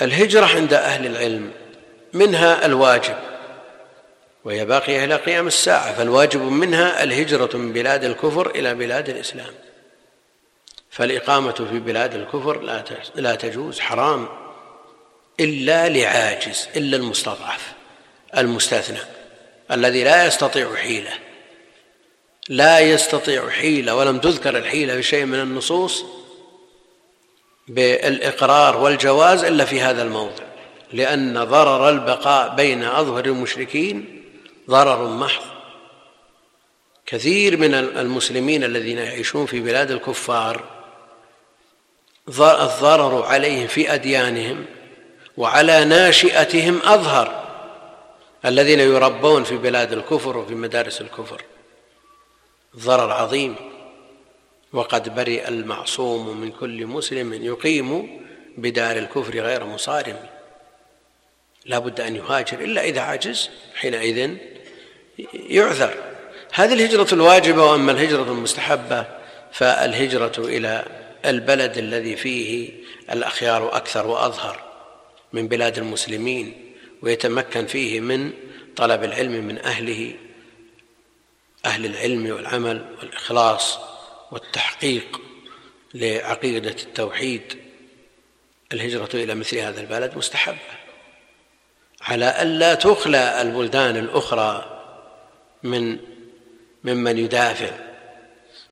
الهجرة عند أهل العلم منها الواجب وهي باقية إلى قيام الساعة فالواجب منها الهجرة من بلاد الكفر إلى بلاد الإسلام. فالإقامة في بلاد الكفر لا تجوز حرام إلا لعاجز إلا المستضعف المستثنى الذي لا يستطيع حيلة. لا يستطيع حيلة ولم تذكر الحيلة في شيء من النصوص بالإقرار والجواز إلا في هذا الموضع لأن ضرر البقاء بين أظهر المشركين ضرر محض. كثير من المسلمين الذين يعيشون في بلاد الكفار الضرر عليهم في أديانهم وعلى ناشئتهم أظهر الذين يربون في بلاد الكفر وفي مدارس الكفر. ضرر عظيم. وقد برئ المعصوم من كل مسلم يقيم بدار الكفر غير مصارم. لا بد أن يهاجر إلا إذا عجز حينئذ يعذر. هذه الهجرة الواجبة وأما الهجرة المستحبة فالهجرة إلى البلد الذي فيه الأخيار أكثر وأظهر من بلاد المسلمين ويتمكن فيه من طلب العلم من أهله أهل العلم والعمل والإخلاص. والتحقيق لعقيدة التوحيد الهجرة إلى مثل هذا البلد مستحبة على ألا تخلى البلدان الأخرى من ممن يدافع.